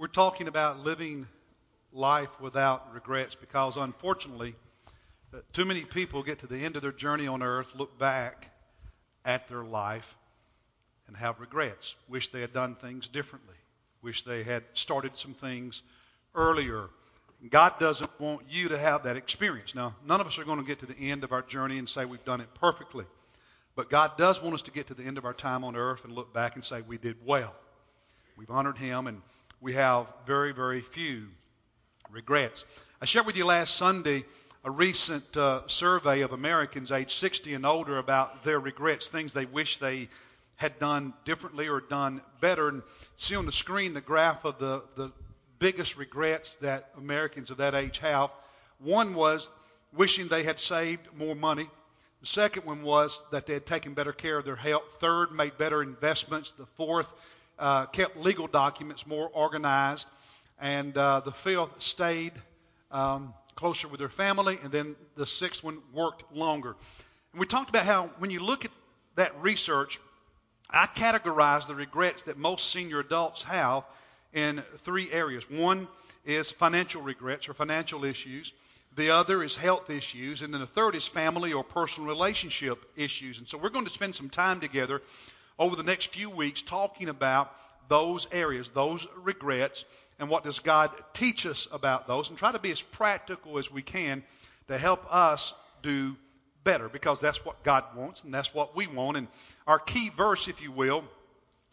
we're talking about living life without regrets because unfortunately, too many people get to the end of their journey on earth, look back at their life, and have regrets. Wish they had done things differently. Wish they had started some things earlier. God doesn't want you to have that experience. Now, none of us are going to get to the end of our journey and say we've done it perfectly. But God does want us to get to the end of our time on earth and look back and say we did well. We've honored Him and we have very, very few regrets. I shared with you last Sunday a recent uh, survey of Americans aged 60 and older about their regrets, things they wish they had done differently or done better. And see on the screen the graph of the, the biggest regrets that Americans of that age have. One was wishing they had saved more money. The second one was that they had taken better care of their health. Third, made better investments. The fourth, uh, kept legal documents more organized. And uh, the fifth, stayed um, closer with their family. And then the sixth one, worked longer. And we talked about how when you look at that research, I categorize the regrets that most senior adults have in three areas. One is financial regrets or financial issues. The other is health issues. And then the third is family or personal relationship issues. And so we're going to spend some time together over the next few weeks talking about those areas, those regrets, and what does God teach us about those, and try to be as practical as we can to help us do better because that's what God wants and that's what we want. And our key verse, if you will,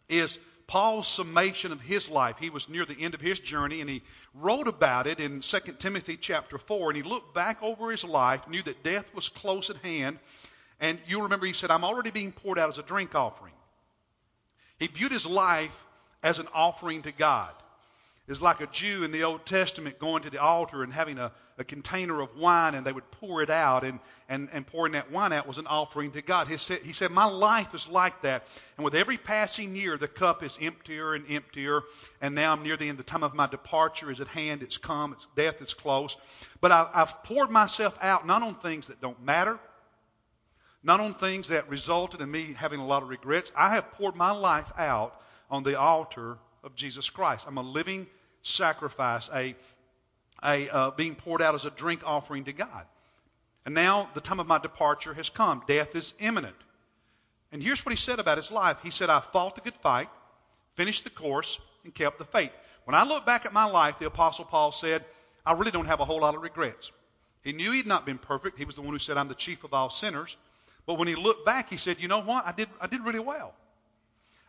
is Paul's summation of his life. He was near the end of his journey and he wrote about it in 2 Timothy chapter 4 and he looked back over his life, knew that death was close at hand, and you'll remember he said, I'm already being poured out as a drink offering. He viewed his life as an offering to God is like a Jew in the Old Testament going to the altar and having a, a container of wine and they would pour it out and, and, and pouring that wine out was an offering to God. He said, he said, My life is like that. And with every passing year, the cup is emptier and emptier. And now I'm near the end. The time of my departure is at hand. It's come. It's, death is close. But I, I've poured myself out not on things that don't matter, not on things that resulted in me having a lot of regrets. I have poured my life out on the altar of Jesus Christ. I'm a living sacrifice, a, a uh, being poured out as a drink offering to God. And now the time of my departure has come. Death is imminent. And here's what he said about his life. He said, I fought the good fight, finished the course, and kept the faith. When I look back at my life, the Apostle Paul said, I really don't have a whole lot of regrets. He knew he'd not been perfect. He was the one who said, I'm the chief of all sinners. But when he looked back, he said, You know what? I did, I did really well.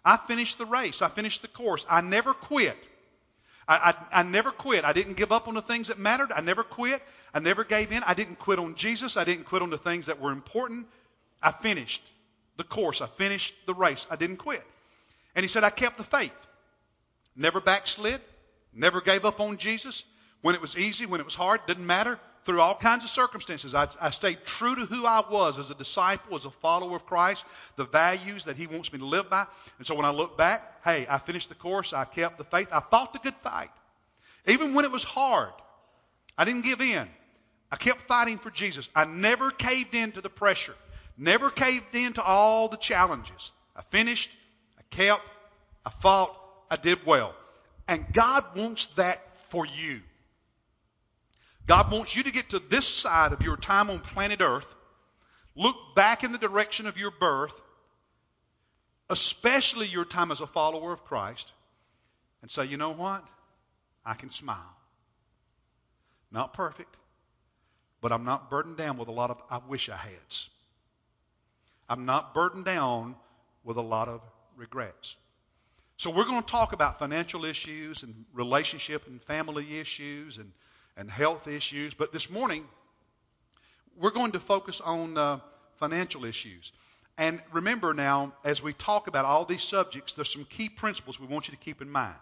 I finished the race. I finished the course. I never quit. I, I, I never quit. I didn't give up on the things that mattered. I never quit. I never gave in. I didn't quit on Jesus. I didn't quit on the things that were important. I finished the course. I finished the race. I didn't quit. And he said, I kept the faith. Never backslid. Never gave up on Jesus. When it was easy, when it was hard, didn't matter through all kinds of circumstances. I, I, stayed true to who I was as a disciple, as a follower of Christ, the values that He wants me to live by. And so when I look back, hey, I finished the course. I kept the faith. I fought the good fight. Even when it was hard, I didn't give in. I kept fighting for Jesus. I never caved in to the pressure, never caved in to all the challenges. I finished, I kept, I fought, I did well. And God wants that for you. God wants you to get to this side of your time on planet Earth, look back in the direction of your birth, especially your time as a follower of Christ, and say, you know what? I can smile. Not perfect, but I'm not burdened down with a lot of I wish I had's. I'm not burdened down with a lot of regrets. So we're going to talk about financial issues and relationship and family issues and and health issues. But this morning, we're going to focus on uh, financial issues. And remember now, as we talk about all these subjects, there's some key principles we want you to keep in mind.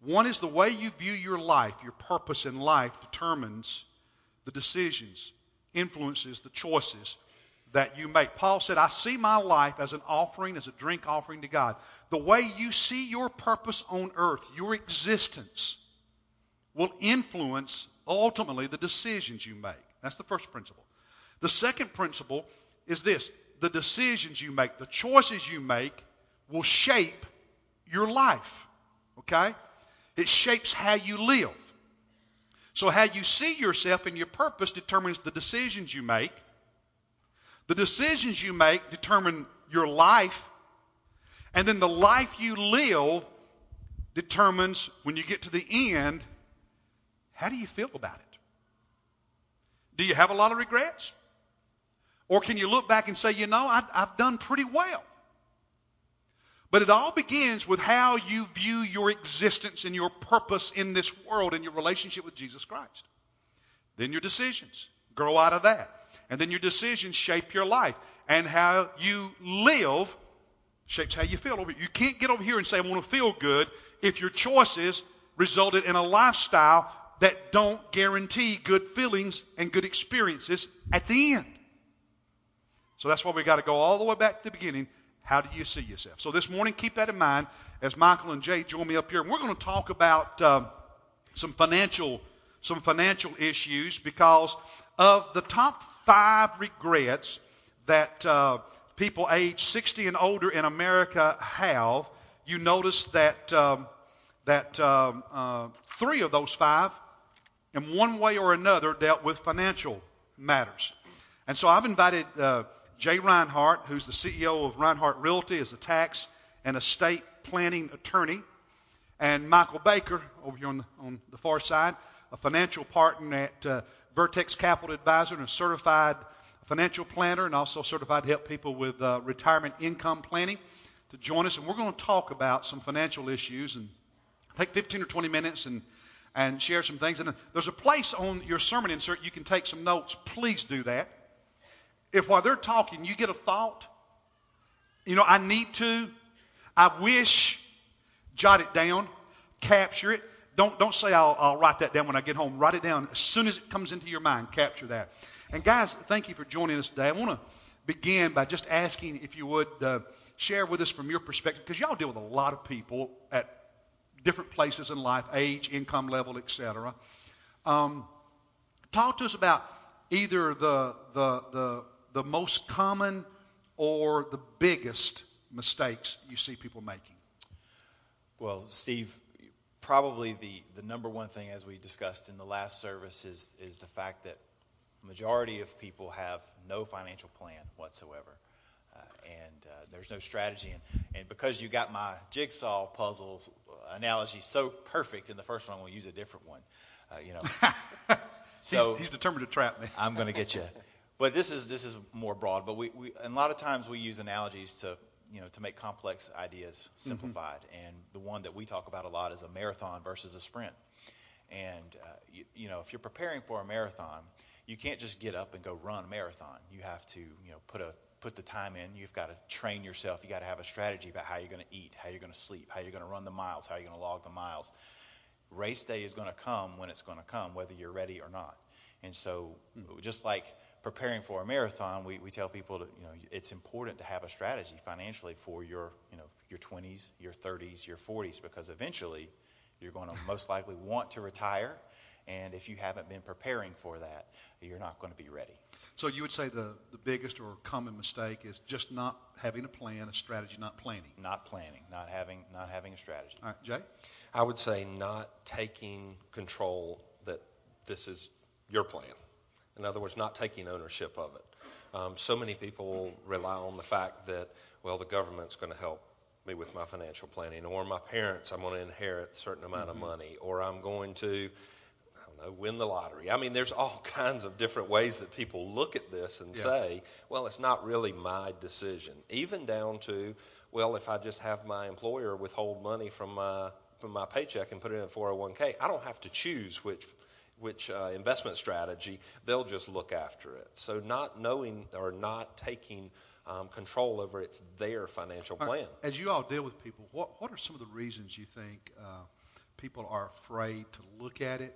One is the way you view your life, your purpose in life determines the decisions, influences the choices that you make. Paul said, I see my life as an offering, as a drink offering to God. The way you see your purpose on earth, your existence, will influence ultimately the decisions you make. That's the first principle. The second principle is this the decisions you make, the choices you make will shape your life. Okay? It shapes how you live. So, how you see yourself and your purpose determines the decisions you make. The decisions you make determine your life. And then the life you live determines, when you get to the end, how do you feel about it? Do you have a lot of regrets? Or can you look back and say, you know, I, I've done pretty well? But it all begins with how you view your existence and your purpose in this world and your relationship with Jesus Christ. Then your decisions grow out of that. And then your decisions shape your life. And how you live shapes how you feel over You can't get over here and say, I want to feel good if your choices resulted in a lifestyle that don't guarantee good feelings and good experiences at the end. So that's why we got to go all the way back to the beginning how do you see yourself? So this morning, keep that in mind as Michael and Jay join me up here, and we're going to talk about uh, some financial some financial issues because of the top five regrets that uh, people age 60 and older in America have. You notice that um, that um, uh, three of those five, in one way or another, dealt with financial matters. And so I've invited uh, Jay Reinhardt, who's the CEO of Reinhardt Realty, as a tax and estate planning attorney, and Michael Baker over here on the, on the far side, a financial partner at uh, Vertex Capital Advisor and a certified financial planner and also certified to help people with uh, retirement income planning to join us. And we're going to talk about some financial issues and take 15 or 20 minutes and, and share some things. And there's a place on your sermon insert you can take some notes. Please do that if while they're talking you get a thought, you know, I need to, I wish, jot it down, capture it. Don't, don't say I'll, I'll write that down when I get home. Write it down as soon as it comes into your mind. Capture that. And guys, thank you for joining us today. I want to begin by just asking if you would uh, share with us from your perspective, because y'all deal with a lot of people at different places in life, age, income level, etc. Um, talk to us about either the, the, the the most common or the biggest mistakes you see people making? Well, Steve, probably the, the number one thing, as we discussed in the last service, is, is the fact that majority of people have no financial plan whatsoever. Uh, and uh, there's no strategy. And, and because you got my jigsaw puzzle analogy so perfect in the first one, I'm going to use a different one. Uh, you know. so he's, he's determined to trap me. I'm going to get you. But this is this is more broad. But we, we and a lot of times we use analogies to you know to make complex ideas mm-hmm. simplified. Mm-hmm. And the one that we talk about a lot is a marathon versus a sprint. And uh, you, you know if you're preparing for a marathon, you can't just get up and go run a marathon. You have to you know put a put the time in. You've got to train yourself. You've got to have a strategy about how you're going to eat, how you're going to sleep, how you're going to run the miles, how you're going to log the miles. Race day is going to come when it's going to come, whether you're ready or not. And so, mm-hmm. just like preparing for a marathon, we, we tell people that you know it's important to have a strategy financially for your you know your 20s, your 30s, your 40s, because eventually you're going to most likely want to retire, and if you haven't been preparing for that, you're not going to be ready. So you would say the, the biggest or common mistake is just not having a plan, a strategy, not planning. Not planning, not having not having a strategy. All right, Jay. I would say not taking control that this is your plan. In other words, not taking ownership of it. Um, so many people rely on the fact that, well, the government's going to help me with my financial planning, or my parents, I'm going to inherit a certain amount mm-hmm. of money, or I'm going to, I don't know, win the lottery. I mean, there's all kinds of different ways that people look at this and yeah. say, well, it's not really my decision. Even down to, well, if I just have my employer withhold money from my from my paycheck and put it in a 401k, I don't have to choose which which uh, investment strategy, they'll just look after it. So not knowing or not taking um, control over it's their financial plan. As you all deal with people, what what are some of the reasons you think uh, people are afraid to look at it,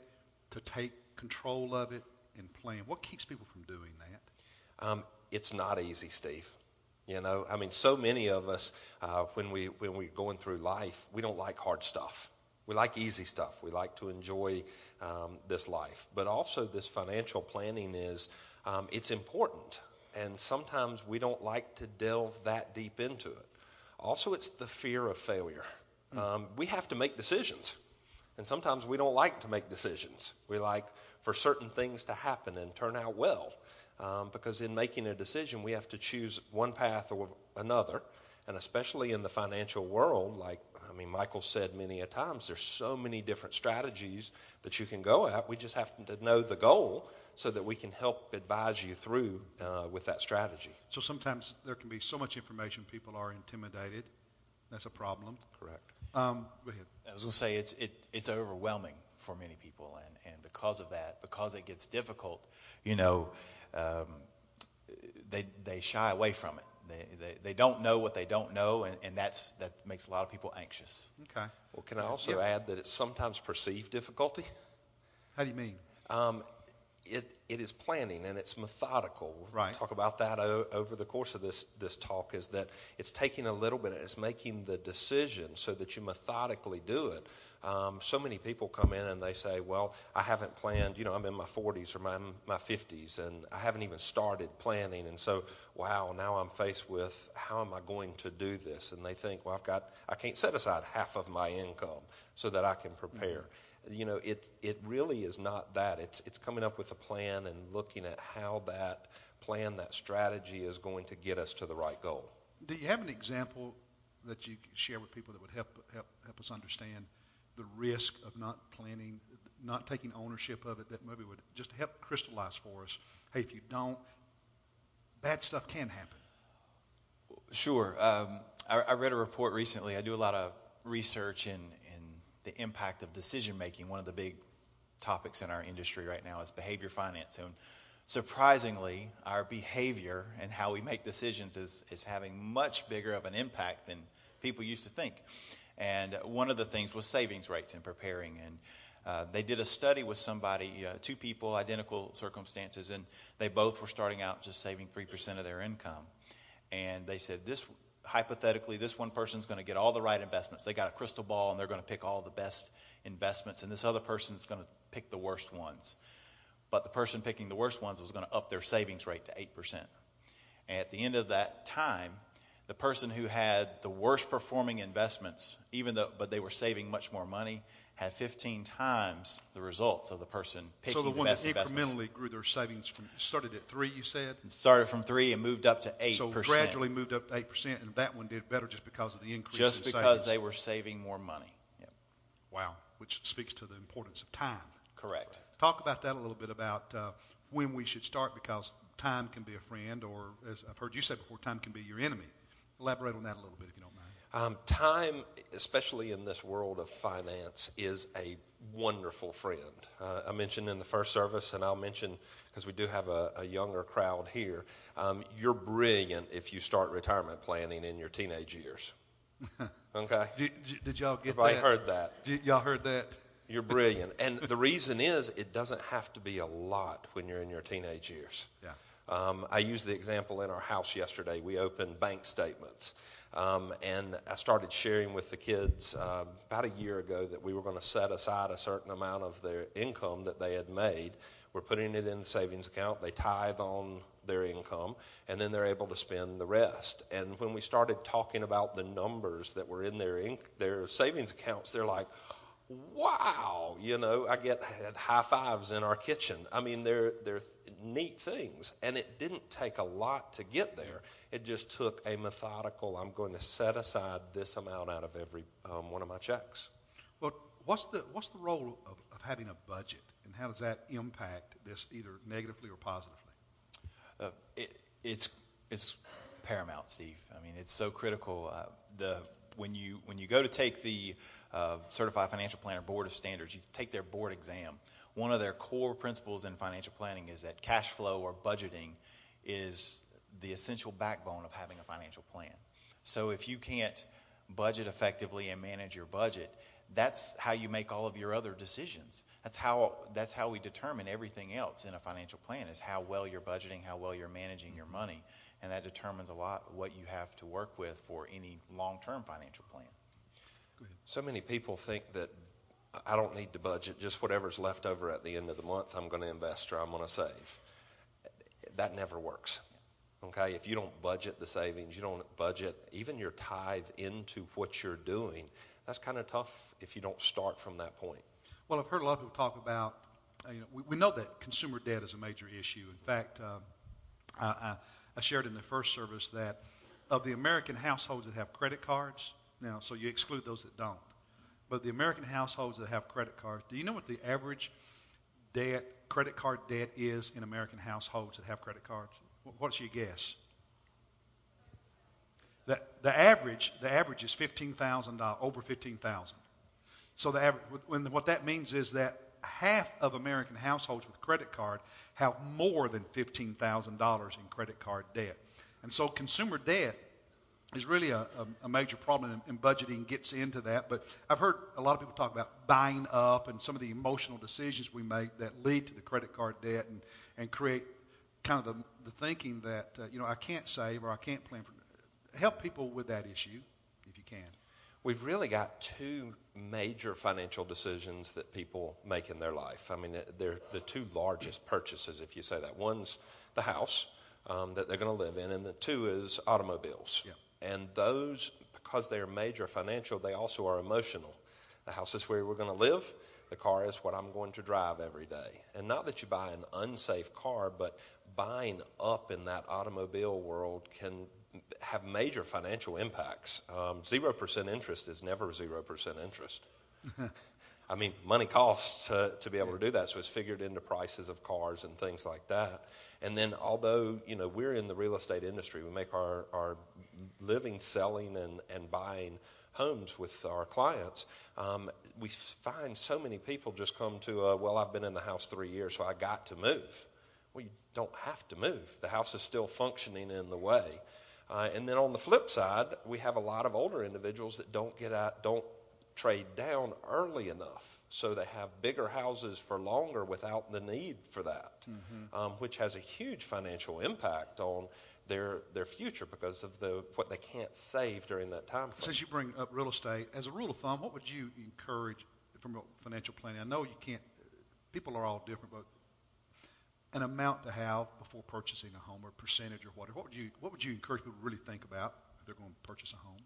to take control of it, and plan? What keeps people from doing that? Um, it's not easy, Steve. You know, I mean, so many of us, uh, when we when we're going through life, we don't like hard stuff. We like easy stuff. We like to enjoy um, this life. But also, this financial planning is um, it's important, and sometimes we don't like to delve that deep into it. Also, it's the fear of failure. Mm. Um, we have to make decisions. And sometimes we don't like to make decisions. We like for certain things to happen and turn out well. Um, because in making a decision, we have to choose one path or another. And especially in the financial world, like, I mean, Michael said many a times, there's so many different strategies that you can go at. We just have to know the goal so that we can help advise you through uh, with that strategy. So sometimes there can be so much information, people are intimidated. That's a problem. Correct. Um, go ahead. I was going to say it's it, it's overwhelming for many people, and and because of that, because it gets difficult, you know, um, they they shy away from it. They, they, they don't know what they don't know, and, and that's that makes a lot of people anxious. Okay. Well, can I also Yeah. add that it's sometimes perceived difficulty? How do you mean? Um, it, it is planning and it's methodical. We'll Right. talk about that o- over the course of this, this talk is that it's taking a little bit, it's making the decision so that you methodically do it. Um, so many people come in and they say, well, I haven't planned, you know, I'm in my 40s or my, my 50s and I haven't even started planning. And so, wow, now I'm faced with how am I going to do this? And they think, well, I've got, I can't set aside half of my income so that I can prepare you know, it it really is not that. It's it's coming up with a plan and looking at how that plan, that strategy is going to get us to the right goal. Do you have an example that you could share with people that would help help help us understand the risk of not planning, not taking ownership of it? That maybe would just help crystallize for us. Hey, if you don't, bad stuff can happen. Sure. Um, I, I read a report recently. I do a lot of research in, in the impact of decision making. One of the big topics in our industry right now is behavior finance. And surprisingly, our behavior and how we make decisions is, is having much bigger of an impact than people used to think. And one of the things was savings rates in preparing. And uh, they did a study with somebody, uh, two people, identical circumstances, and they both were starting out just saving 3% of their income. And they said, this hypothetically, this one person's going to get all the right investments. They got a crystal ball and they're going to pick all the best investments, and this other person's going to pick the worst ones. But the person picking the worst ones was going to up their savings rate to 8%. And at the end of that time, the person who had the worst performing investments, even though but they were saving much more money, had 15 times the results of the person picking so the, the, one that best investments. incrementally grew their savings from started at three, you said. It started from three and moved up to eight So gradually moved up to eight percent, and that one did better just because of the increase. just in because savings. they were saving more money. Yep. wow, which speaks to the importance of time. Correct. Talk about that a little bit about uh, when we should start because time can be a friend, or as I've heard you say before, time can be your enemy. Elaborate on that a little bit if you don't mind. Um, time, especially in this world of finance, is a wonderful friend. Uh, I mentioned in the first service, and I'll mention because we do have a, a younger crowd here. Um, you're brilliant if you start retirement planning in your teenage years. Okay, Did, did- y'all get everybody that? heard that. Did, y'all heard that? You're brilliant. And the reason is it doesn't have to be a lot when you're in your teenage years. Yeah. Um, I used the example in our house yesterday. We opened bank statements. Um, and I started sharing with the kids uh, about a year ago that we were going to set aside a certain amount of their income that they had made. We're putting it in the savings account. They tithe on their income, and then they're able to spend the rest. And when we started talking about the numbers that were in their inc- their savings accounts, they're like, wow, you know, I get high fives in our kitchen. I mean, they're they're neat things, and it didn't take a lot to get there. It just took a methodical. I'm going to set aside this amount out of every um, one of my checks. Well, what's the what's the role of, of having a budget, and how does that impact this either negatively or positively? Uh, it, it's it's paramount, Steve. I mean, it's so critical. Uh, the when you when you go to take the uh, Certified Financial Planner Board of Standards, you take their board exam. One of their core principles in financial planning is that cash flow or budgeting is the essential backbone of having a financial plan. So if you can't budget effectively and manage your budget, that's how you make all of your other decisions. That's how that's how we determine everything else in a financial plan is how well you're budgeting, how well you're managing your money, and that determines a lot what you have to work with for any long-term financial plan. So many people think that I don't need to budget, just whatever's left over at the end of the month, I'm going to invest or I'm going to save. That never works. Okay, if you don't budget the savings, you don't budget even your tithe into what you're doing, that's kind of tough if you don't start from that point. Well, I've heard a lot of people talk about, uh, you know, we, we know that consumer debt is a major issue. In fact, uh, I, I, I shared in the first service that of the American households that have credit cards, now, so you exclude those that don't, but the American households that have credit cards, do you know what the average debt, credit card debt is in American households that have credit cards? What's your guess? The, the average, the average is fifteen thousand dollars, over fifteen thousand. So the average, when, what that means is that half of American households with credit card have more than fifteen thousand dollars in credit card debt, and so consumer debt is really a, a, a major problem, and budgeting gets into that. But I've heard a lot of people talk about buying up and some of the emotional decisions we make that lead to the credit card debt and and create kind of the, the thinking that uh, you know I can't save or I can't plan for help people with that issue if you can. We've really got two major financial decisions that people make in their life. I mean, they're the two largest purchases, if you say that. One's the house um, that they're going to live in, and the two is automobiles. Yeah. And those, because they are major financial, they also are emotional. The house is where we're going to live. The car is what I'm going to drive every day. And not that you buy an unsafe car, but buying up in that automobile world can have major financial impacts. Um, zero um, percent interest is never zero percent interest. I mean, money costs uh, to be able to do that, so it's figured into prices of cars and things like that. And then, although you know we're in the real estate industry, we make our our living selling and and buying homes with our clients. Um, we find so many people just come to, a, well, I've been in the house three years, so I got to move. Well, you don't have to move. The house is still functioning in the way. Uh, and then on the flip side, we have a lot of older individuals that don't get out, don't trade down early enough, so they have bigger houses for longer without the need for that, mm-hmm. um, which has a huge financial impact on their their future because of the what they can't save during that time. Frame. Since you bring up real estate, as a rule of thumb, what would you encourage from a financial planning? I know you can't. People are all different, but an amount to have before purchasing a home or percentage or whatever? What would you what would you encourage people to really think about if they're going to purchase a home?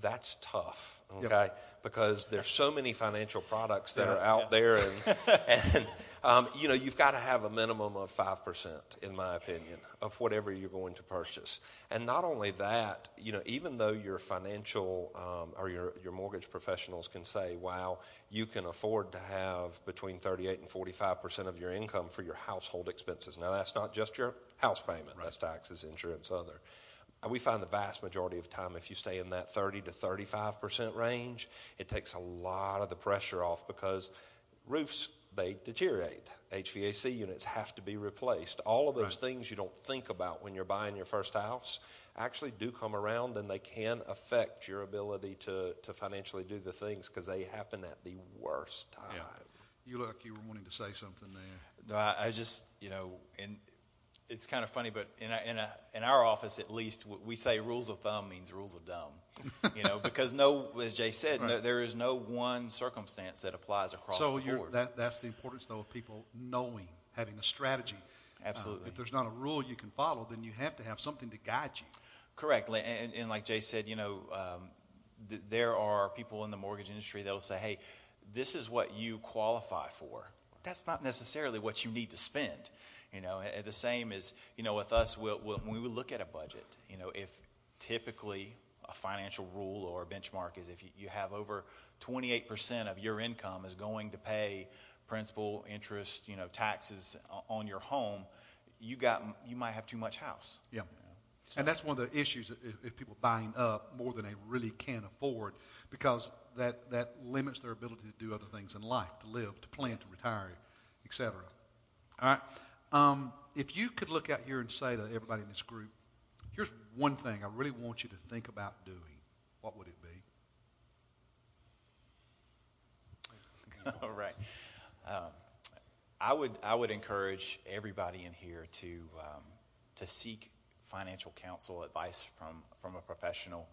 That's tough, okay? Yep. Because there's so many financial products that yeah, are out yeah. there, and and um, you know you've got to have a minimum of five percent, in my opinion, of whatever you're going to purchase. And not only that, you know, even though your financial um, or your your mortgage professionals can say, "Wow, you can afford to have between 38 and 45 percent of your income for your household expenses." Now that's not just your house payment; right. that's taxes, insurance, other we find the vast majority of time if you stay in that 30 to 35 percent range, it takes a lot of the pressure off because roofs they deteriorate. HVAC units have to be replaced. All of those right. things you don't think about when you're buying your first house actually do come around and they can affect your ability to, to financially do the things because they happen at the worst time. Yeah. You look you were wanting to say something there. No, I, I just, you know, in it's kind of funny, but in a, in a, in our office at least, we say rules of thumb means rules of dumb, you know, because no, as Jay said, right. no, there is no one circumstance that applies across so the board. So that, that's the importance, though, of people knowing, having a strategy. Absolutely. Uh, if there's not a rule you can follow, then you have to have something to guide you. Correctly, and, and like Jay said, you know, um, th- there are people in the mortgage industry that'll say, "Hey, this is what you qualify for." That's not necessarily what you need to spend. You know, the same as you know with us, we'll, we'll, when we look at a budget, you know, if typically a financial rule or a benchmark is if you, you have over 28% of your income is going to pay principal, interest, you know, taxes on your home, you got you might have too much house. Yeah. So. And that's one of the issues if, if people buying up more than they really can afford, because that that limits their ability to do other things in life, to live, to plan, yes. to retire, etc. All right. Um, if you could look out here and say to everybody in this group, here's one thing I really want you to think about doing, what would it be? All right. Um, I would I would encourage everybody in here to um, to seek financial counsel advice from from a professional.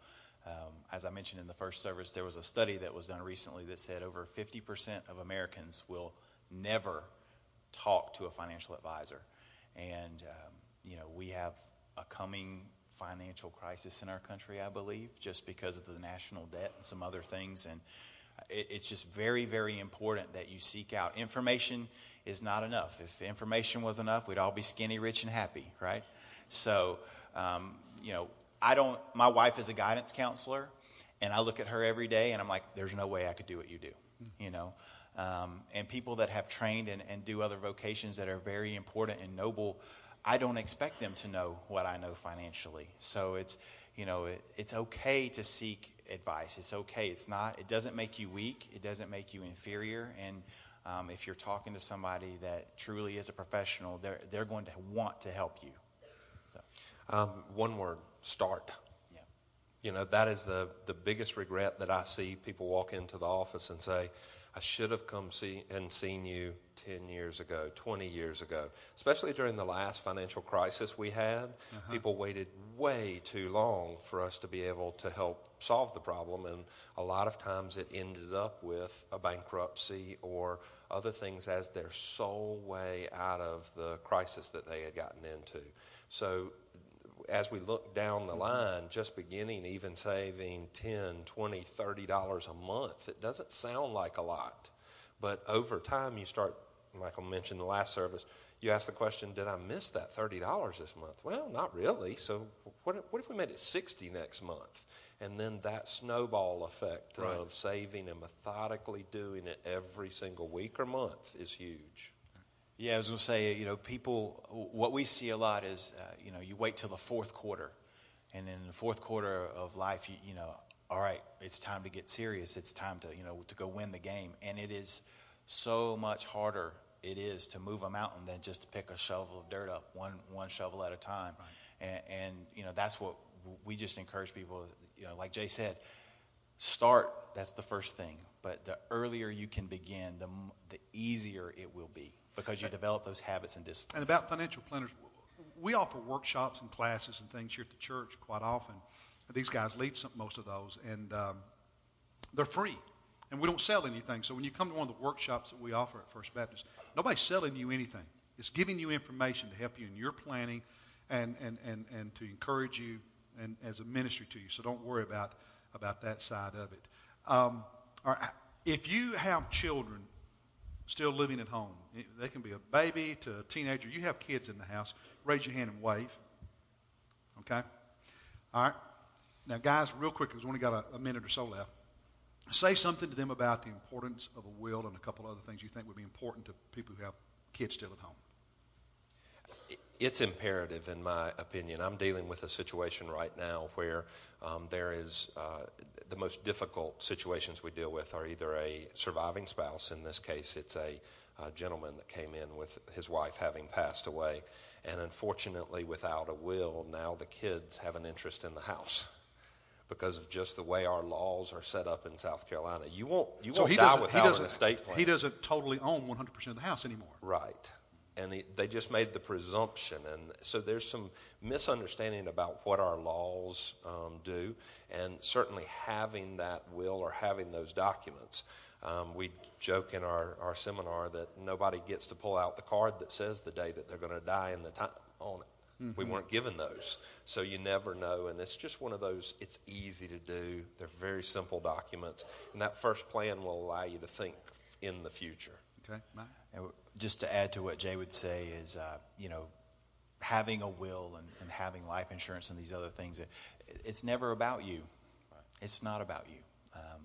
Um, as I mentioned in the first service, there was a study that was done recently that said over 50% of Americans will never talk to a financial advisor. And, um, you know, we have a coming financial crisis in our country, I believe, just because of the national debt and some other things. And it, it's just very, very important that you seek out. Information is not enough. If information was enough, we'd all be skinny, rich, and happy, right? So, um, you know, I don't, my wife is a guidance counselor, and I look at her every day and I'm like, there's no way I could do what you do, you know? Um, and people that have trained and, and do other vocations that are very important and noble, I don't expect them to know what I know financially. So it's, you know, it, it's okay to seek advice. It's okay. It's not, it doesn't make you weak. It doesn't make you inferior. And um, if you're talking to somebody that truly is a professional, they're, they're going to want to help you. So. Um, one word, start. Yeah. You know, that is the, the biggest regret that I see people walk into the office and say, I should have come see and seen you 10 years ago, 20 years ago. Especially during the last financial crisis we had, uh-huh. people waited way too long for us to be able to help solve the problem. And a lot of times it ended up with a bankruptcy or other things as their sole way out of the crisis that they had gotten into. So as we look down the mm-hmm. line, just beginning even saving 10, 20, 30 dollars a month, it doesn't sound like a lot. But over time, you start, Michael mentioned the last service, you ask the question, did I miss that $30 this month? Well, not really. So what, what if we made it 60 next month? And then that snowball effect right. of saving and methodically doing it every single week or month is huge. Yeah, I was going to say, you know, people, what we see a lot is, uh, you know, you wait till the fourth quarter. And in the fourth quarter of life, you, you know, all right, it's time to get serious. It's time to, you know, to go win the game. And it is so much harder it is to move a mountain than just to pick a shovel of dirt up one one shovel at a time. Right. And, and you know that's what we just encourage people. You know, like Jay said, start. That's the first thing. But the earlier you can begin, the the easier it will be because you develop those habits and disciplines. And about financial planners, we offer workshops and classes and things here at the church quite often. These guys lead some, most of those, and um, they're free. And we don't sell anything. So when you come to one of the workshops that we offer at First Baptist, nobody's selling you anything. It's giving you information to help you in your planning and, and, and, and to encourage you and as a ministry to you. So don't worry about, about that side of it. Um, if you have children still living at home. They can be a baby to a teenager. You have kids in the house. Raise your hand and wave. Okay? All right. Now, guys, real quick, because we only got a, a minute or so left. Say something to them about the importance of a will and a couple other things you think would be important to people who have kids still at home. It's imperative, in my opinion. I'm dealing with a situation right now where um, there is uh, the most difficult situations we deal with are either a surviving spouse, in this case, it's a, a gentleman that came in with his wife having passed away, and unfortunately, without a will, now the kids have an interest in the house because of just the way our laws are set up in South Carolina. You won't you so won't die without an estate plan. He doesn't totally own 100% of the house anymore. Right and they just made the presumption. And so there's some misunderstanding about what our laws um, do, and certainly having that will or having those documents. Um, we joke in our, our seminar that nobody gets to pull out the card that says the day that they're going to die and the time on it. Mm-hmm. We weren't given those. So you never know. And it's just one of those, it's easy to do. They're very simple documents. And that first plan will allow you to think in the future. Okay. And just to add to what Jay would say is, uh, you know, having a will and, and, having life insurance and these other things, it, it's never about you. It's not about you. Um,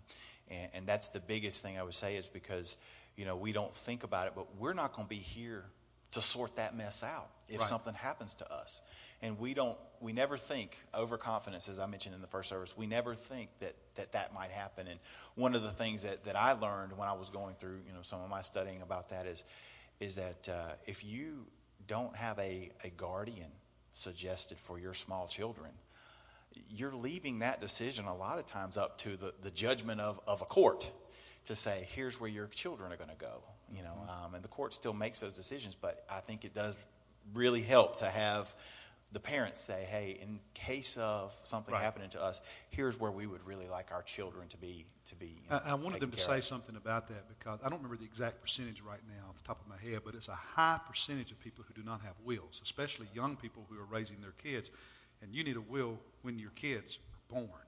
and, and that's the biggest thing I would say is because, you know, we don't think about it, but we're not going to be here to sort that mess out if right. something happens to us. And we don't, we never think overconfidence, as I mentioned in the first service, we never think that that, that might happen. And one of the things that, that I learned when I was going through, you know, some of my studying about that is, is that uh, if you don't have a, a guardian suggested for your small children, you're leaving that decision a lot of times up to the, the judgment of, of a court to say, here's where your children are going to go. You know, mm-hmm. um, and the court still makes those decisions, but I think it does really help to have the parents say, hey, in case of something right. happening to us, here's where we would really like our children to be. To be. You know, I, I, wanted them to say of. something about that because I don't remember the exact percentage right now off the top of my head, but it's a high percentage of people who do not have wills, especially young people who are raising their kids. And you need a will when your kids are born.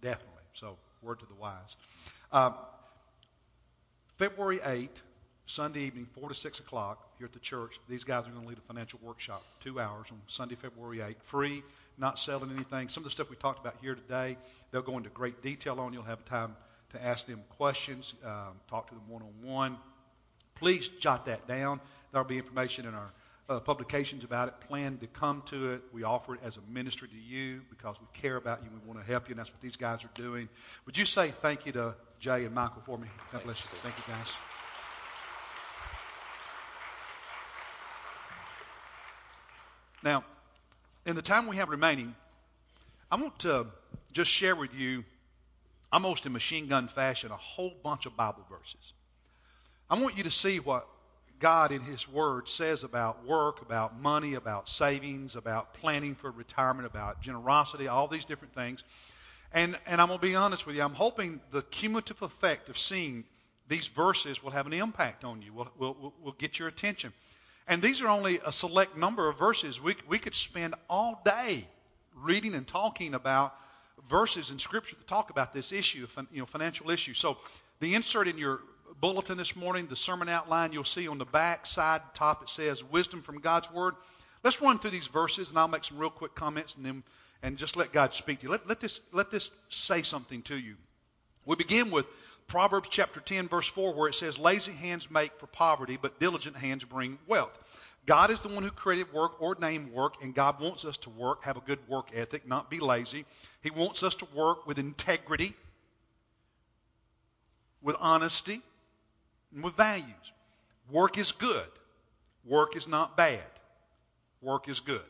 Definitely. So, word to the wise. Um, February 8th, Sunday evening, 4 to 6 o'clock, here at the church. These guys are going to lead a financial workshop, two hours on Sunday, February 8th. Free, not selling anything. Some of the stuff we talked about here today, they'll go into great detail on. You'll have time to ask them questions, um, talk to them one on one. Please jot that down. There'll be information in our uh, publications about it. Plan to come to it. We offer it as a ministry to you because we care about you. We want to help you, and that's what these guys are doing. Would you say thank you to Jay and Michael for me? God bless you. Thank you, guys. Now, in the time we have remaining, I want to just share with you, almost in machine gun fashion, a whole bunch of Bible verses. I want you to see what God in His Word says about work, about money, about savings, about planning for retirement, about generosity, all these different things. And, and I'm going to be honest with you. I'm hoping the cumulative effect of seeing these verses will have an impact on you, will, will, will get your attention. And these are only a select number of verses. We, we could spend all day reading and talking about verses in Scripture that talk about this issue, you know, financial issue. So the insert in your bulletin this morning, the sermon outline, you'll see on the back side top it says wisdom from God's Word. Let's run through these verses, and I'll make some real quick comments, and then and just let God speak to you. Let, let this let this say something to you. We begin with Proverbs chapter 10, verse 4, where it says, Lazy hands make for poverty, but diligent hands bring wealth. God is the one who created work, ordained work, and God wants us to work, have a good work ethic, not be lazy. He wants us to work with integrity, with honesty, and with values. Work is good. Work is not bad. Work is good.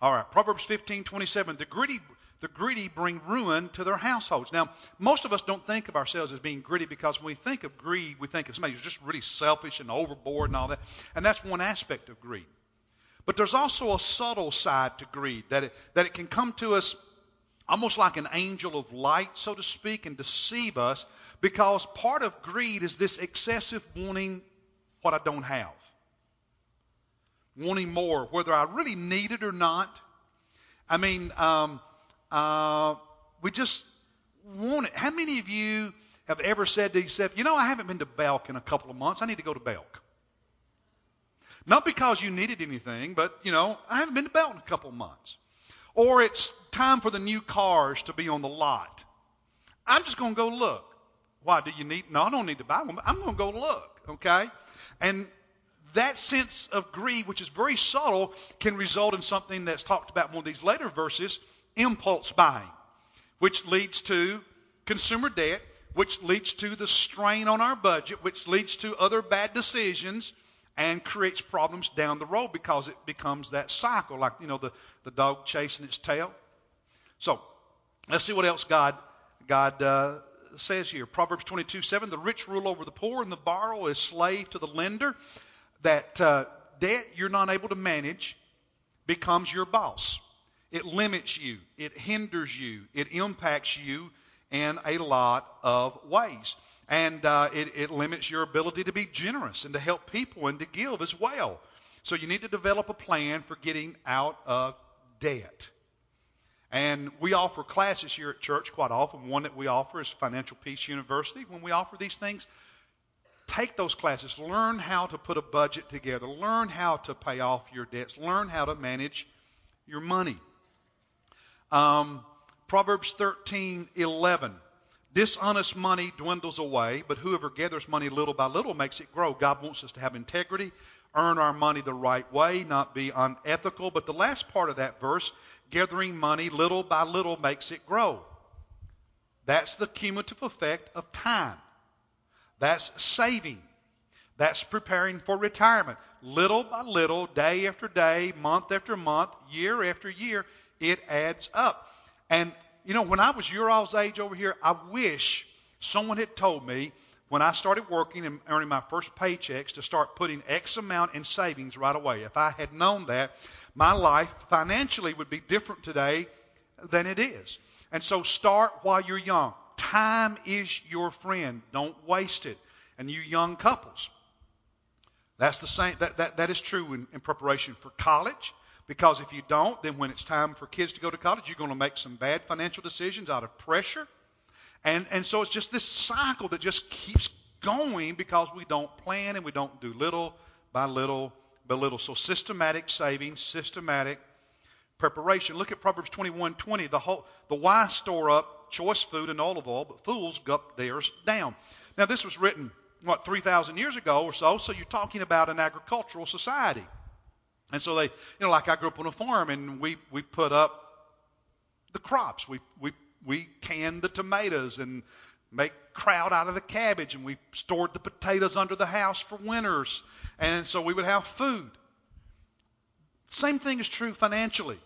All right, Proverbs 15:27. The greedy the greedy bring ruin to their households. Now, most of us don't think of ourselves as being greedy because when we think of greed, we think of somebody who's just really selfish and overboard and all that. And that's one aspect of greed. But there's also a subtle side to greed that it, that it can come to us almost like an angel of light, so to speak, and deceive us because part of greed is this excessive wanting what I don't have. Wanting more, whether I really need it or not. I mean, um, uh, we just want it. How many of you have ever said to yourself, you know, I haven't been to Belk in a couple of months. I need to go to Belk. Not because you needed anything, but, you know, I haven't been to Belk in a couple of months. Or it's time for the new cars to be on the lot. I'm just going to go look. Why do you need? No, I don't need to buy one. I'm going to go look. Okay, and that sense of greed, which is very subtle, can result in something that's talked about in one of these later verses, impulse buying, which leads to consumer debt, which leads to the strain on our budget, which leads to other bad decisions and creates problems down the road because it becomes that cycle, like, you know, the, the dog chasing its tail. So, let's see what else God, God uh, says here. Proverbs 22, 7, the rich rule over the poor and the borrower is slave to the lender. That uh, debt you're not able to manage becomes your boss. It limits you, it hinders you, it impacts you in a lot of ways. And uh, it, it limits your ability to be generous and to help people and to give as well. So you need to develop a plan for getting out of debt. And we offer classes here at church quite often. One that we offer is Financial Peace University. When we offer these things, take those classes. Learn how to put a budget together. Learn how to pay off your debts. Learn how to manage your money. Um, Proverbs 13:11. Dishonest money dwindles away, but whoever gathers money little by little makes it grow. God wants us to have integrity, earn our money the right way, not be unethical. But the last part of that verse, gathering money little by little makes it grow. That's the cumulative effect of time. That's saving. That's preparing for retirement. Little by little, day after day, month after month, year after year, it adds up. And, you know, when I was your all's age over here, I wish someone had told me when I started working and earning my first paychecks to start putting X amount in savings right away. If I had known that, my life financially would be different today than it is. And so start while you're young. Time is your friend. Don't waste it. And you young couples, that's the same. That, that, that is true in, in preparation for college Because if you don't, then when it's time for kids to go to college, you're going to make some bad financial decisions out of pressure. And, and so it's just this cycle that just keeps going because we don't plan and we don't do little by little by little. So systematic saving, systematic preparation. Look at Proverbs 21:20. The whole the wise store up choice food and olive oil, but fools gulp theirs down. Now this was written what 3,000 years ago or so. So you're talking about an agricultural society, and so they, you know, like I grew up on a farm, and we we put up the crops. We we we canned the tomatoes and make kraut out of the cabbage, and we stored the potatoes under the house for winters, and so we would have food. Same thing is true financially.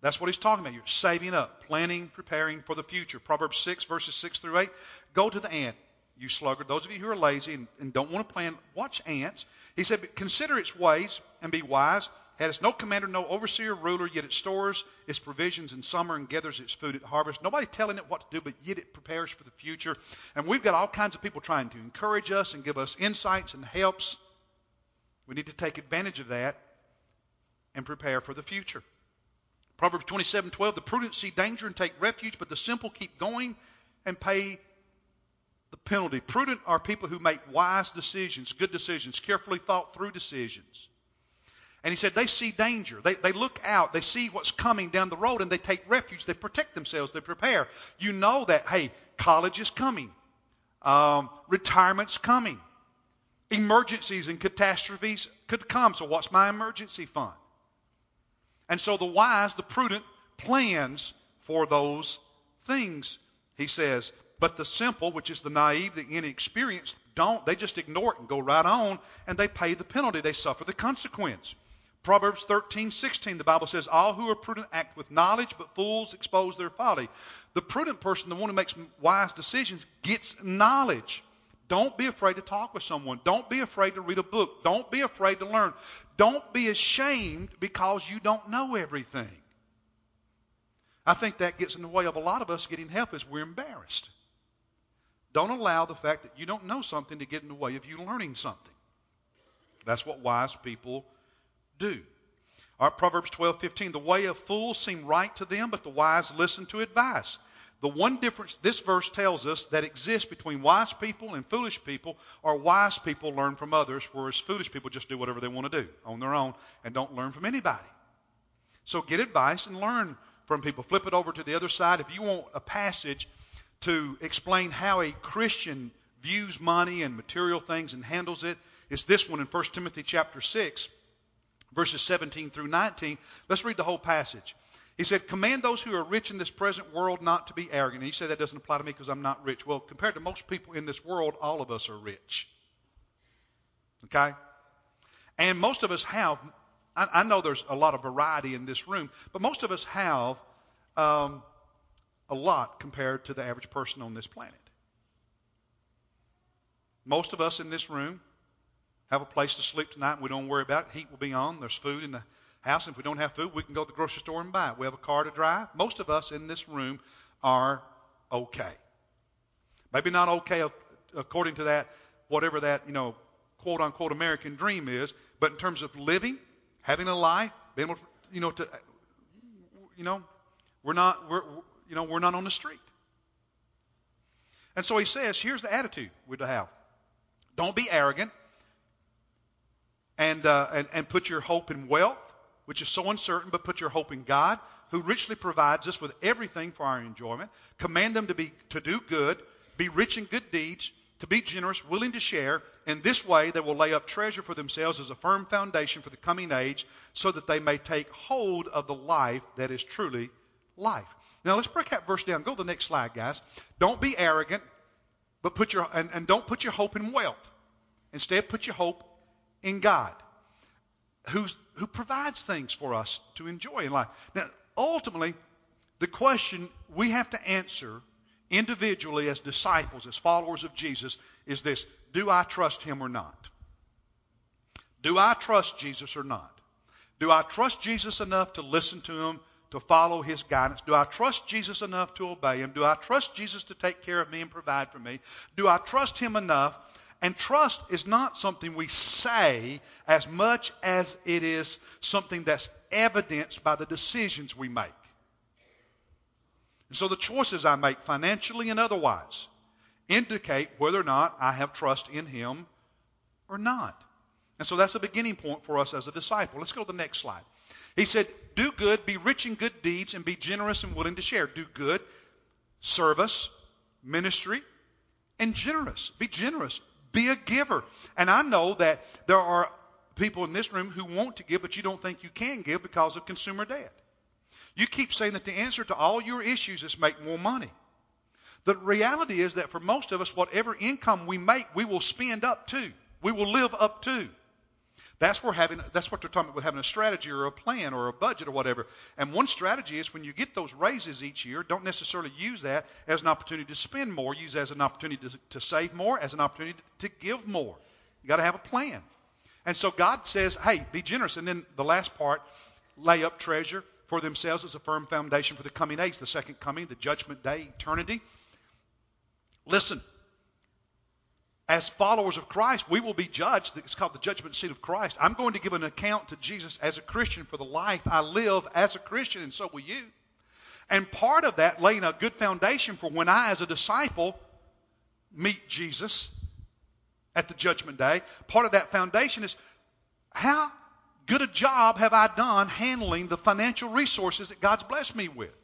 That's what he's talking about. You're saving up, planning, preparing for the future. Proverbs 6, verses 6 through 8. Go to the ant, you sluggard. Those of you who are lazy and, and don't want to plan, watch ants. He said, but Consider its ways and be wise. Had its no commander, no overseer, ruler, yet it stores its provisions in summer and gathers its food at harvest. Nobody telling it what to do, but yet it prepares for the future. And we've got all kinds of people trying to encourage us and give us insights and helps. We need to take advantage of that and prepare for the future. Proverbs 27:12 The prudent see danger and take refuge, but the simple keep going and pay the penalty. Prudent are people who make wise decisions, good decisions, carefully thought through decisions. And he said they see danger. They, they look out. They see what's coming down the road and they take refuge. They protect themselves. They prepare. You know that, hey, college is coming. Um, retirement's coming. Emergencies and catastrophes could come. So what's my emergency fund? And so the wise, the prudent, plans for those things, he says. But the simple, which is the naive, the inexperienced, don't. They just ignore it and go right on, and they pay the penalty. They suffer the consequence. Proverbs 13:16, the Bible says, All who are prudent act with knowledge, but fools expose their folly. The prudent person, the one who makes wise decisions, gets knowledge. Don't be afraid to talk with someone. Don't be afraid to read a book. Don't be afraid to learn. Don't be ashamed because you don't know everything. I think that gets in the way of a lot of us getting help is we're embarrassed. Don't allow the fact that you don't know something to get in the way of you learning something. That's what wise people do. Right, Proverbs 12:15. The way of fools seem right to them, but the wise listen to advice. The one difference this verse tells us that exists between wise people and foolish people are wise people learn from others, whereas foolish people just do whatever they want to do on their own and don't learn from anybody. So get advice and learn from people. Flip it over to the other side. If you want a passage to explain how a Christian views money and material things and handles it, it's this one in 1 Timothy chapter 6 verses 17 through 19. Let's read the whole passage. He said, Command those who are rich in this present world not to be arrogant. He said, That doesn't apply to me because I'm not rich. Well, compared to most people in this world, all of us are rich. Okay? And most of us have, I, I know there's a lot of variety in this room, but most of us have um, a lot compared to the average person on this planet. Most of us in this room have a place to sleep tonight and we don't worry about it. Heat will be on. There's food in the house. And if we don't have food, we can go to the grocery store and buy it. We have a car to drive. Most of us in this room are okay. Maybe not okay according to that, whatever that, you know, quote unquote American dream is, but in terms of living, having a life, being able to, you know, to, you know, we're not, we're, you know, we're not on the street. And so he says, here's the attitude we're to have. Don't be arrogant and, uh, and, and put your hope in wealth, which is so uncertain, but put your hope in God, who richly provides us with everything for our enjoyment. Command them to be to do good, be rich in good deeds, to be generous, willing to share. In this way, they will lay up treasure for themselves as a firm foundation for the coming age, so that they may take hold of the life that is truly life. Now let's break that verse down. Go to the next slide, guys. Don't be arrogant, but put your and, and don't put your hope in wealth. Instead, put your hope in God, who's, who provides things for us to enjoy in life. Now, ultimately, the question we have to answer individually as disciples, as followers of Jesus, is this Do I trust him or not? Do I trust Jesus or not? Do I trust Jesus enough to listen to him, to follow his guidance? Do I trust Jesus enough to obey him? Do I trust Jesus to take care of me and provide for me? Do I trust him enough and trust is not something we say as much as it is something that's evidenced by the decisions we make. And so the choices I make financially and otherwise indicate whether or not I have trust in Him or not. And so that's a beginning point for us as a disciple. Let's go to the next slide. He said, Do good, be rich in good deeds, and be generous and willing to share. Do good, service, ministry, and generous. Be generous. Be a giver. And I know that there are people in this room who want to give, but you don't think you can give because of consumer debt. You keep saying that the answer to all your issues is make more money. The reality is that for most of us, whatever income we make, we will spend up to. We will live up to. That's where having that's what they're talking about with having a strategy or a plan or a budget or whatever. And one strategy is when you get those raises each year, don't necessarily use that as an opportunity to spend more. Use as an opportunity to, to save more, as an opportunity to, to give more. You got to have a plan. And so God says, "Hey, be generous." And then the last part, lay up treasure for themselves as a firm foundation for the coming age, the second coming, the judgment day, eternity. Listen, as followers of Christ, we will be judged. It's called the judgment seat of Christ. I'm going to give an account to Jesus as a Christian for the life I live as a Christian, and so will you. And part of that, laying a good foundation for when I, as a disciple, meet Jesus at the judgment day, part of that foundation is how good a job have I done handling the financial resources that God's blessed me with?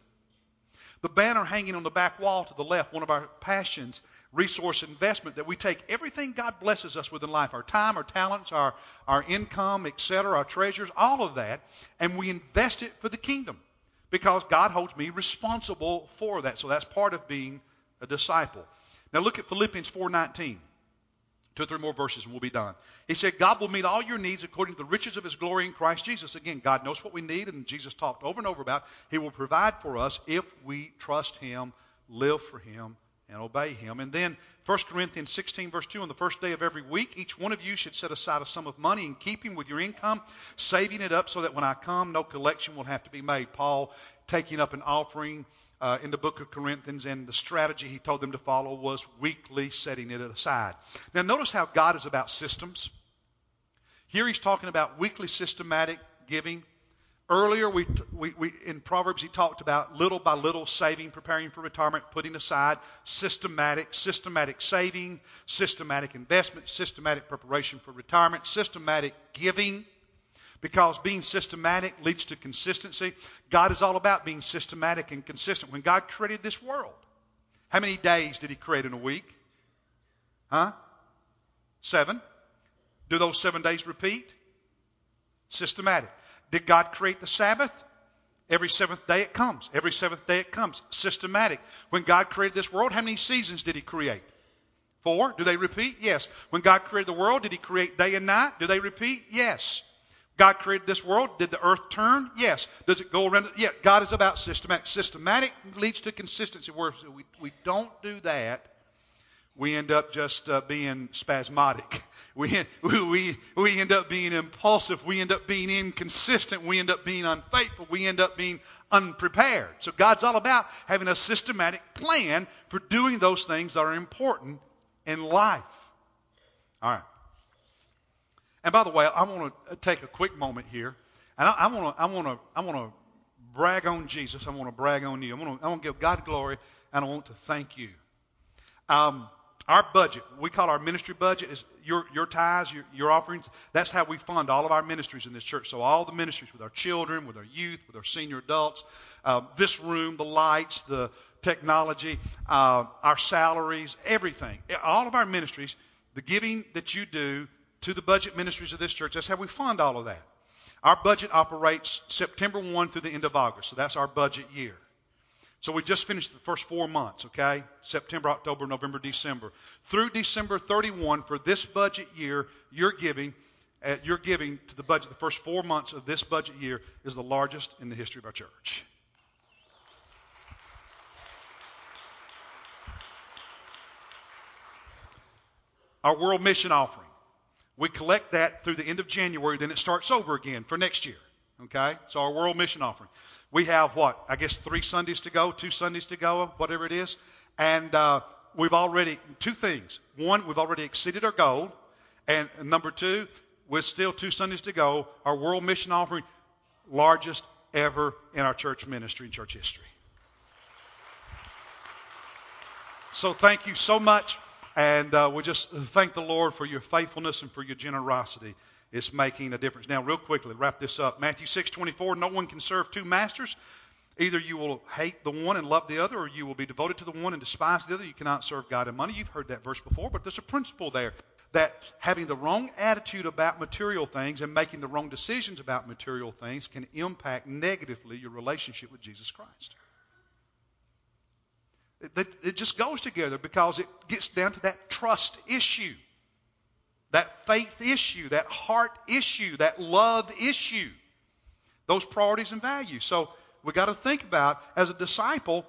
The banner hanging on the back wall to the left, one of our passions, resource investment, that we take everything God blesses us with in life, our time, our talents, our, our income, etc., our treasures, all of that, and we invest it for the kingdom. Because God holds me responsible for that. So that's part of being a disciple. Now look at Philippians 4:19. Two or three more verses and we'll be done. He said, God will meet all your needs according to the riches of his glory in Christ Jesus. Again, God knows what we need, and Jesus talked over and over about. He will provide for us if we trust him, live for him, and obey him. And then 1 Corinthians 16, verse 2, on the first day of every week, each one of you should set aside a sum of money in keeping with your income, saving it up so that when I come, no collection will have to be made. Paul taking up an offering uh, in the book of Corinthians, and the strategy he told them to follow was weekly setting it aside. Now, notice how God is about systems. Here he's talking about weekly systematic giving. Earlier, we, we, we, in Proverbs, he talked about little by little saving, preparing for retirement, putting aside, systematic, systematic saving, systematic investment, systematic preparation for retirement, systematic giving because being systematic leads to consistency. God is all about being systematic and consistent. When God created this world, how many days did He create in a week? Huh? Seven. Do those seven days repeat? Systematic. Did God create the Sabbath? Every seventh day it comes. Every seventh day it comes. Systematic. When God created this world, how many seasons did He create? Four. Do they repeat? Yes. When God created the world, did He create day and night? Do they repeat? Yes. God created this world. Did the earth turn? Yes. Does it go around? Yeah. God is about systematic. Systematic leads to consistency. Where we, we don't do that, we end up just uh, being spasmodic. We, we, we end up being impulsive. We end up being inconsistent. We end up being unfaithful. We end up being unprepared. So God's all about having a systematic plan for doing those things that are important in life. All right. And by the way, I want to take a quick moment here, and I want to, I want to, I want to brag on Jesus. I want to brag on you. I want to, I want to give God glory, and I want to thank you. Um, our budget, we call our ministry budget, is your your tithes, your, your offerings. That's how we fund all of our ministries in this church. So all the ministries with our children, with our youth, with our senior adults, uh, this room, the lights, the technology, uh, our salaries, everything, all of our ministries, the giving that you do to the budget ministries of this church. That's how we fund all of that. Our budget operates September 1 through the end of August. So that's our budget year. So we just finished the first four months, okay? September, October, November, December. Through December 31 for this budget year, you're giving, uh, you're giving to the budget, the first four months of this budget year is the largest in the history of our church. Our world mission offering. We collect that through the end of January, then it starts over again for next year. Okay? So our world mission offering. We have what? I guess three Sundays to go, two Sundays to go, whatever it is. And uh, we've already, two things. One, we've already exceeded our goal. And number two, with still two Sundays to go, our world mission offering largest ever in our church ministry and church history. So thank you so much. And uh, we just thank the Lord for your faithfulness and for your generosity. It's making a difference. Now, real quickly, wrap this up. Matthew 6:24. No one can serve two masters. Either you will hate the one and love the other, or you will be devoted to the one and despise the other. You cannot serve God and money. You've heard that verse before, but there's a principle there that having the wrong attitude about material things and making the wrong decisions about material things can impact negatively your relationship with Jesus Christ. It, it just goes together because it gets down to that trust issue, that faith issue, that heart issue, that love issue, those priorities and values. So we got to think about as a disciple.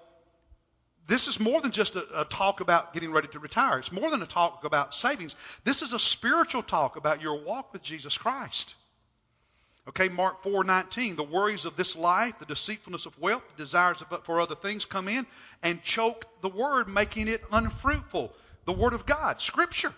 This is more than just a, a, talk about getting ready to retire. It's more than a talk about savings. This is a spiritual talk about your walk with Jesus Christ. Okay, Mark 4:19, the worries of this life, the deceitfulness of wealth, the desires for other things come in and choke the word, making it unfruitful. The word of God, scripture.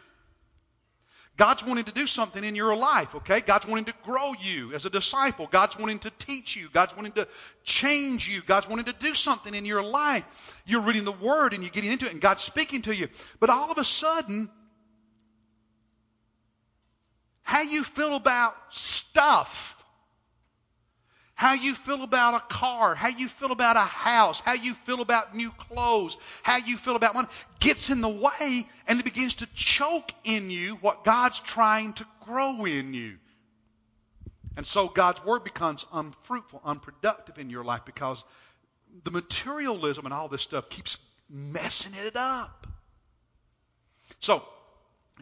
God's wanting to do something in your life, okay? God's wanting to grow you as a disciple. God's wanting to teach you. God's wanting to change you. God's wanting to do something in your life. You're reading the Word and you're getting into it and God's speaking to you. But all of a sudden, how you feel about stuff how you feel about a car, how you feel about a house, how you feel about new clothes, how you feel about money gets in the way and it begins to choke in you what God's trying to grow in you. And so God's word becomes unfruitful, unproductive in your life because the materialism and all this stuff keeps messing it up. So,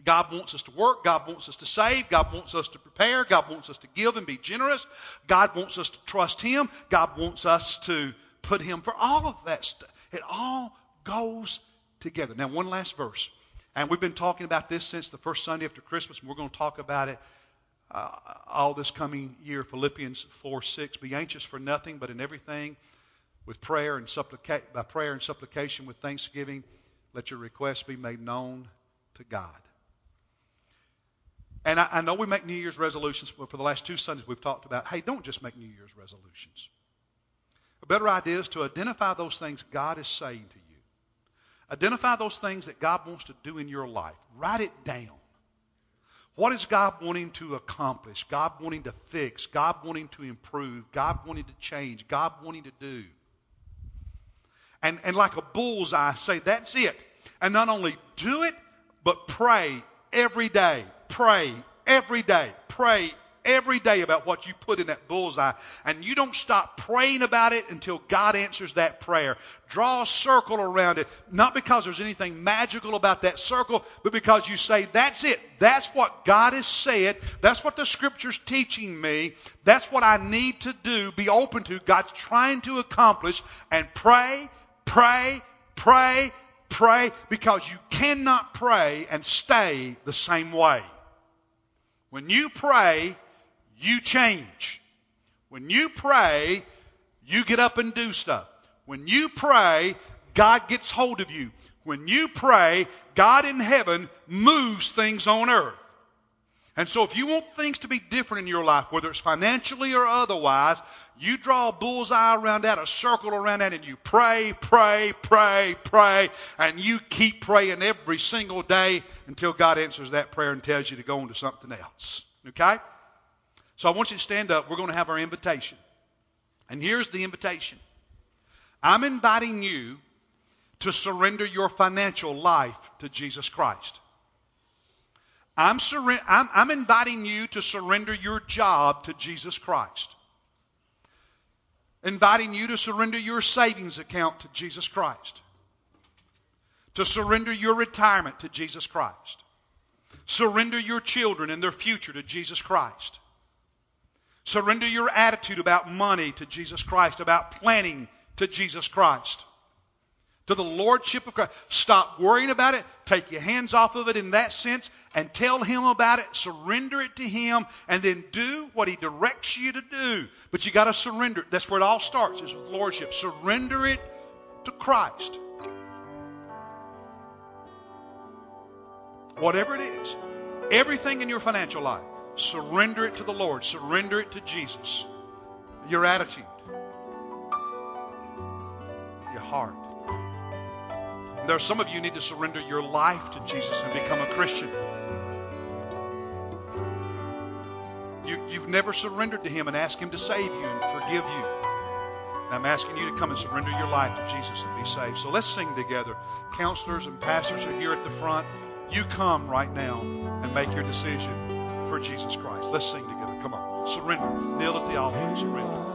God wants us to work. God wants us to save. God wants us to prepare. God wants us to give and be generous. God wants us to trust Him. God wants us to put Him for all of that stuff. It all goes together. Now, one last verse. And we've been talking about this since the first Sunday after Christmas, and we're going to talk about it uh, all this coming year. Philippians 4 6. Be anxious for nothing, but in everything, with prayer and supplica- by prayer and supplication with thanksgiving, let your requests be made known to God. And I, I, know we make New Year's resolutions, but for the last two Sundays we've talked about, hey, don't just make New Year's resolutions. A better idea is to identify those things God is saying to you. Identify those things that God wants to do in your life. Write it down. What is God wanting to accomplish? God wanting to fix? God wanting to improve? God wanting to change? God wanting to do? And, and like a bullseye, say, that's it. And not only do it, but pray every day pray every day. Pray every day about what you put in that bullseye. And you don't stop praying about it until God answers that prayer. Draw a circle around it. Not because there's anything magical about that circle, but because you say, that's it. That's what God has said. That's what the scripture's teaching me. That's what I need to do. Be open to. God's trying to accomplish. And pray, pray, pray, pray, because you cannot pray and stay the same way. When you pray, you change. When you pray, you get up and do stuff. When you pray, God gets hold of you. When you pray, God in heaven moves things on earth. And so if you want things to be different in your life, whether it's financially or otherwise, you draw a bullseye around that, a circle around that, and you pray, pray, pray, pray, and you keep praying every single day until God answers that prayer and tells you to go on to something else. Okay? So I want you to stand up. We're going to have our invitation. And here's the invitation. I'm inviting you to surrender your financial life to Jesus Christ. I'm, surre- I'm, I'm inviting you to surrender your job to Jesus Christ. Inviting you to surrender your savings account to Jesus Christ. To surrender your retirement to Jesus Christ. Surrender your children and their future to Jesus Christ. Surrender your attitude about money to Jesus Christ, about planning to Jesus Christ to the Lordship of Christ. Stop worrying about it. Take your hands off of it in that sense and tell Him about it. Surrender it to Him and then do what He directs you to do. But you got to surrender it. That's where it all starts is with Lordship. Surrender it to Christ. Whatever it is. Everything in your financial life. Surrender it to the Lord. Surrender it to Jesus. your attitude, your heart. There are some of you need to surrender your life to Jesus and become a Christian. You, you've never surrendered to Him and asked Him to save you and forgive you. I'm asking you to come and surrender your life to Jesus and be saved. So let's sing together. Counselors and pastors are here at the front. You come right now and make your decision for Jesus Christ. Let's sing together. Come on. Surrender. Kneel at the altar and surrender.